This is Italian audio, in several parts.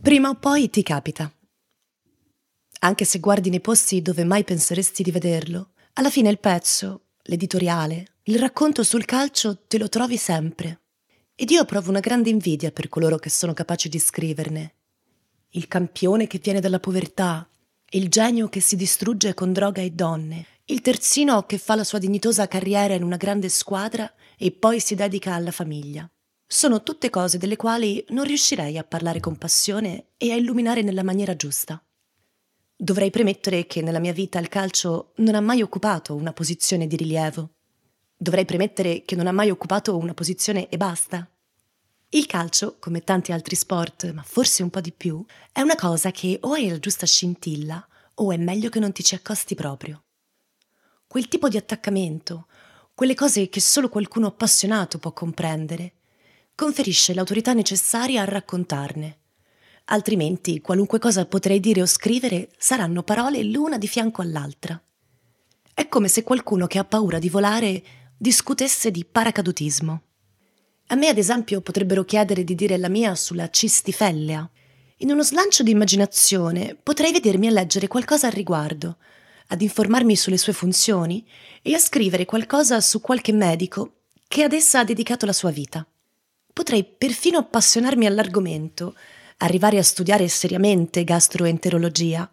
Prima o poi ti capita. Anche se guardi nei posti dove mai penseresti di vederlo, alla fine il pezzo, l'editoriale, il racconto sul calcio te lo trovi sempre. Ed io provo una grande invidia per coloro che sono capaci di scriverne. Il campione che viene dalla povertà, il genio che si distrugge con droga e donne, il terzino che fa la sua dignitosa carriera in una grande squadra e poi si dedica alla famiglia. Sono tutte cose delle quali non riuscirei a parlare con passione e a illuminare nella maniera giusta. Dovrei premettere che nella mia vita il calcio non ha mai occupato una posizione di rilievo. Dovrei premettere che non ha mai occupato una posizione e basta. Il calcio, come tanti altri sport, ma forse un po' di più, è una cosa che o hai la giusta scintilla o è meglio che non ti ci accosti proprio. Quel tipo di attaccamento, quelle cose che solo qualcuno appassionato può comprendere, conferisce l'autorità necessaria a raccontarne. Altrimenti qualunque cosa potrei dire o scrivere saranno parole l'una di fianco all'altra. È come se qualcuno che ha paura di volare discutesse di paracadutismo. A me, ad esempio, potrebbero chiedere di dire la mia sulla cistifellea. In uno slancio di immaginazione potrei vedermi a leggere qualcosa al riguardo, ad informarmi sulle sue funzioni e a scrivere qualcosa su qualche medico che ad essa ha dedicato la sua vita. Potrei perfino appassionarmi all'argomento, arrivare a studiare seriamente gastroenterologia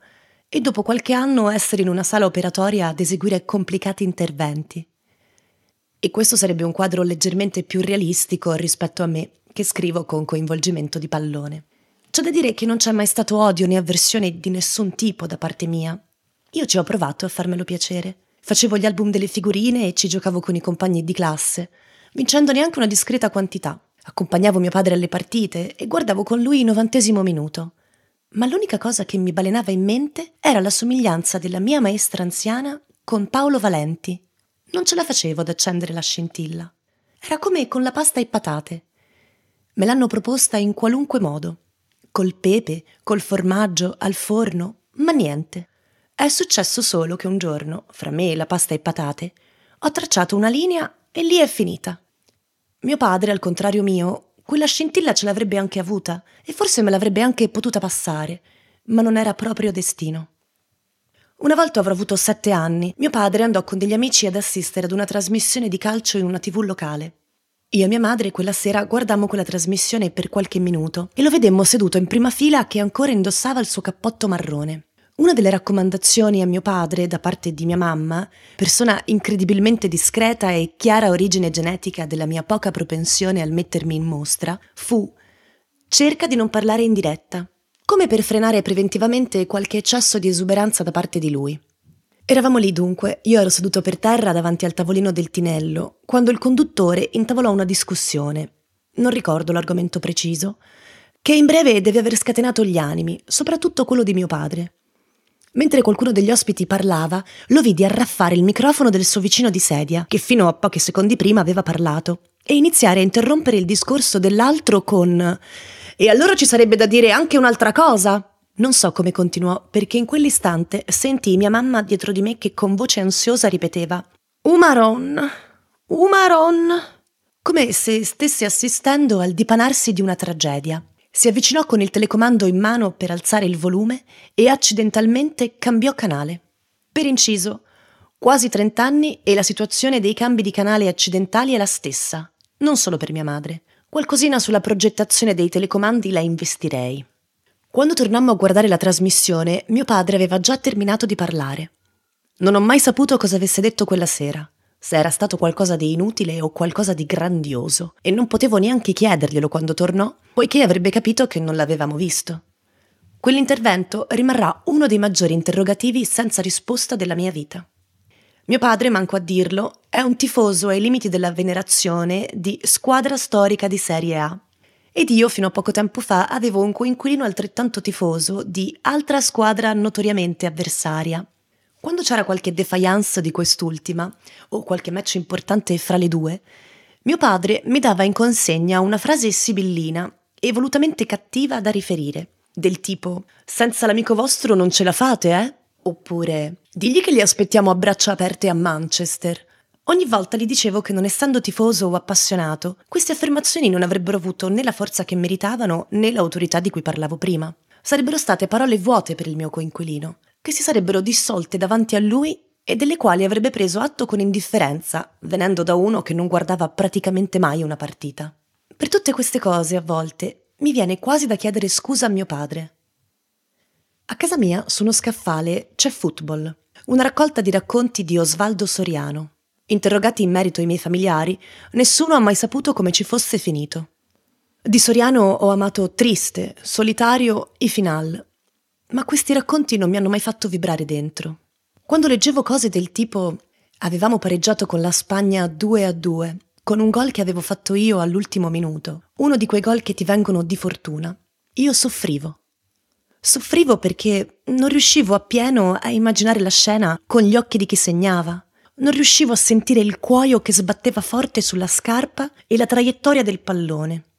e dopo qualche anno essere in una sala operatoria ad eseguire complicati interventi. E questo sarebbe un quadro leggermente più realistico rispetto a me, che scrivo con coinvolgimento di pallone. C'è da dire che non c'è mai stato odio né avversione di nessun tipo da parte mia. Io ci ho provato a farmelo piacere. Facevo gli album delle figurine e ci giocavo con i compagni di classe, vincendo neanche una discreta quantità. Accompagnavo mio padre alle partite e guardavo con lui il novantesimo minuto. Ma l'unica cosa che mi balenava in mente era la somiglianza della mia maestra anziana con Paolo Valenti. Non ce la facevo ad accendere la scintilla. Era come con la pasta e patate. Me l'hanno proposta in qualunque modo. Col pepe, col formaggio, al forno, ma niente. È successo solo che un giorno, fra me e la pasta e patate, ho tracciato una linea e lì è finita. Mio padre, al contrario mio, quella scintilla ce l'avrebbe anche avuta e forse me l'avrebbe anche potuta passare, ma non era proprio destino. Una volta avrò avuto sette anni, mio padre andò con degli amici ad assistere ad una trasmissione di calcio in una tv locale. Io e mia madre quella sera guardammo quella trasmissione per qualche minuto e lo vedemmo seduto in prima fila che ancora indossava il suo cappotto marrone. Una delle raccomandazioni a mio padre da parte di mia mamma, persona incredibilmente discreta e chiara origine genetica della mia poca propensione al mettermi in mostra, fu cerca di non parlare in diretta, come per frenare preventivamente qualche eccesso di esuberanza da parte di lui. Eravamo lì dunque, io ero seduto per terra davanti al tavolino del tinello, quando il conduttore intavolò una discussione. Non ricordo l'argomento preciso, che in breve deve aver scatenato gli animi, soprattutto quello di mio padre. Mentre qualcuno degli ospiti parlava, lo vidi arraffare il microfono del suo vicino di sedia, che fino a pochi secondi prima aveva parlato, e iniziare a interrompere il discorso dell'altro con E allora ci sarebbe da dire anche un'altra cosa? Non so come continuò, perché in quell'istante sentii mia mamma dietro di me che con voce ansiosa ripeteva Umaron, Umaron, come se stesse assistendo al dipanarsi di una tragedia. Si avvicinò con il telecomando in mano per alzare il volume e accidentalmente cambiò canale. Per inciso, quasi 30 anni e la situazione dei cambi di canale accidentali è la stessa, non solo per mia madre. Qualcosina sulla progettazione dei telecomandi la investirei. Quando tornammo a guardare la trasmissione, mio padre aveva già terminato di parlare. Non ho mai saputo cosa avesse detto quella sera, se era stato qualcosa di inutile o qualcosa di grandioso, e non potevo neanche chiederglielo quando tornò, poiché avrebbe capito che non l'avevamo visto. Quell'intervento rimarrà uno dei maggiori interrogativi senza risposta della mia vita. Mio padre, manco a dirlo, è un tifoso ai limiti della venerazione di squadra storica di Serie A ed io fino a poco tempo fa avevo un coinquilino altrettanto tifoso di altra squadra notoriamente avversaria. Quando c'era qualche defiance di quest'ultima, o qualche match importante fra le due, mio padre mi dava in consegna una frase sibillina e volutamente cattiva da riferire, del tipo Senza l'amico vostro non ce la fate, eh? Oppure Digli che li aspettiamo a braccia aperte a Manchester. Ogni volta gli dicevo che non essendo tifoso o appassionato, queste affermazioni non avrebbero avuto né la forza che meritavano né l'autorità di cui parlavo prima. Sarebbero state parole vuote per il mio coinquilino, che si sarebbero dissolte davanti a lui e delle quali avrebbe preso atto con indifferenza, venendo da uno che non guardava praticamente mai una partita. Per tutte queste cose, a volte, mi viene quasi da chiedere scusa a mio padre. A casa mia, su uno scaffale, c'è Football, una raccolta di racconti di Osvaldo Soriano, Interrogati in merito ai miei familiari, nessuno ha mai saputo come ci fosse finito. Di Soriano ho amato Triste, Solitario e Final, ma questi racconti non mi hanno mai fatto vibrare dentro. Quando leggevo cose del tipo avevamo pareggiato con la Spagna 2 a 2, con un gol che avevo fatto io all'ultimo minuto, uno di quei gol che ti vengono di fortuna, io soffrivo. Soffrivo perché non riuscivo appieno a immaginare la scena con gli occhi di chi segnava, non riuscivo a sentire il cuoio che sbatteva forte sulla scarpa e la traiettoria del pallone.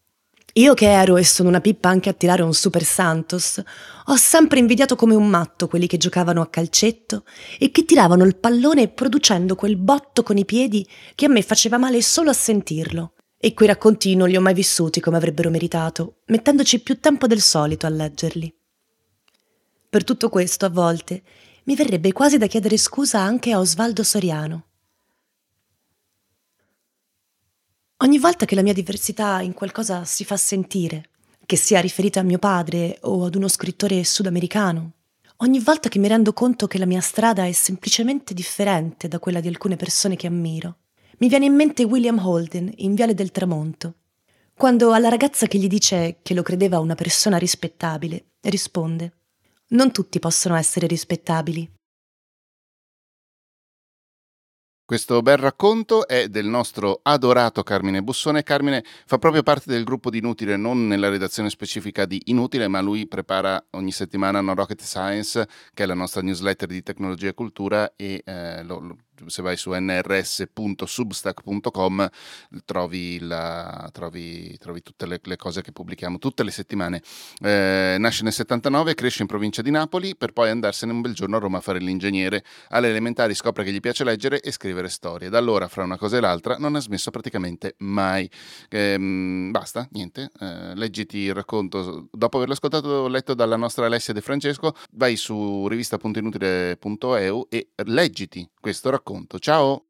Io che ero e sono una pippa anche a tirare un Super Santos, ho sempre invidiato come un matto quelli che giocavano a calcetto e che tiravano il pallone producendo quel botto con i piedi che a me faceva male solo a sentirlo. E quei racconti non li ho mai vissuti come avrebbero meritato, mettendoci più tempo del solito a leggerli. Per tutto questo, a volte, mi verrebbe quasi da chiedere scusa anche a Osvaldo Soriano. Ogni volta che la mia diversità in qualcosa si fa sentire, che sia riferita a mio padre o ad uno scrittore sudamericano, ogni volta che mi rendo conto che la mia strada è semplicemente differente da quella di alcune persone che ammiro, mi viene in mente William Holden in Viale del Tramonto, quando alla ragazza che gli dice che lo credeva una persona rispettabile, risponde non tutti possono essere rispettabili. Questo bel racconto è del nostro adorato Carmine Bussone. Carmine fa proprio parte del gruppo di Inutile, non nella redazione specifica di Inutile, ma lui prepara ogni settimana No Rocket Science, che è la nostra newsletter di tecnologia e cultura, e eh, lo, lo, se vai su nrs.substack.com trovi, la, trovi, trovi tutte le, le, cose che pubblichiamo tutte le settimane. Eh, nasce nel 79, cresce in provincia di Napoli per poi andarsene un bel giorno a Roma a fare l'ingegnere. Alle elementari scopre che gli piace leggere e scrivere storie. Da allora, fra una cosa e l'altra, non ha smesso praticamente mai. Eh, basta, niente. Eh, leggiti il racconto. Dopo averlo ascoltato, letto dalla nostra Alessia De Francesco, vai su rivista.inutile.eu e leggiti questo racconto. Ciao!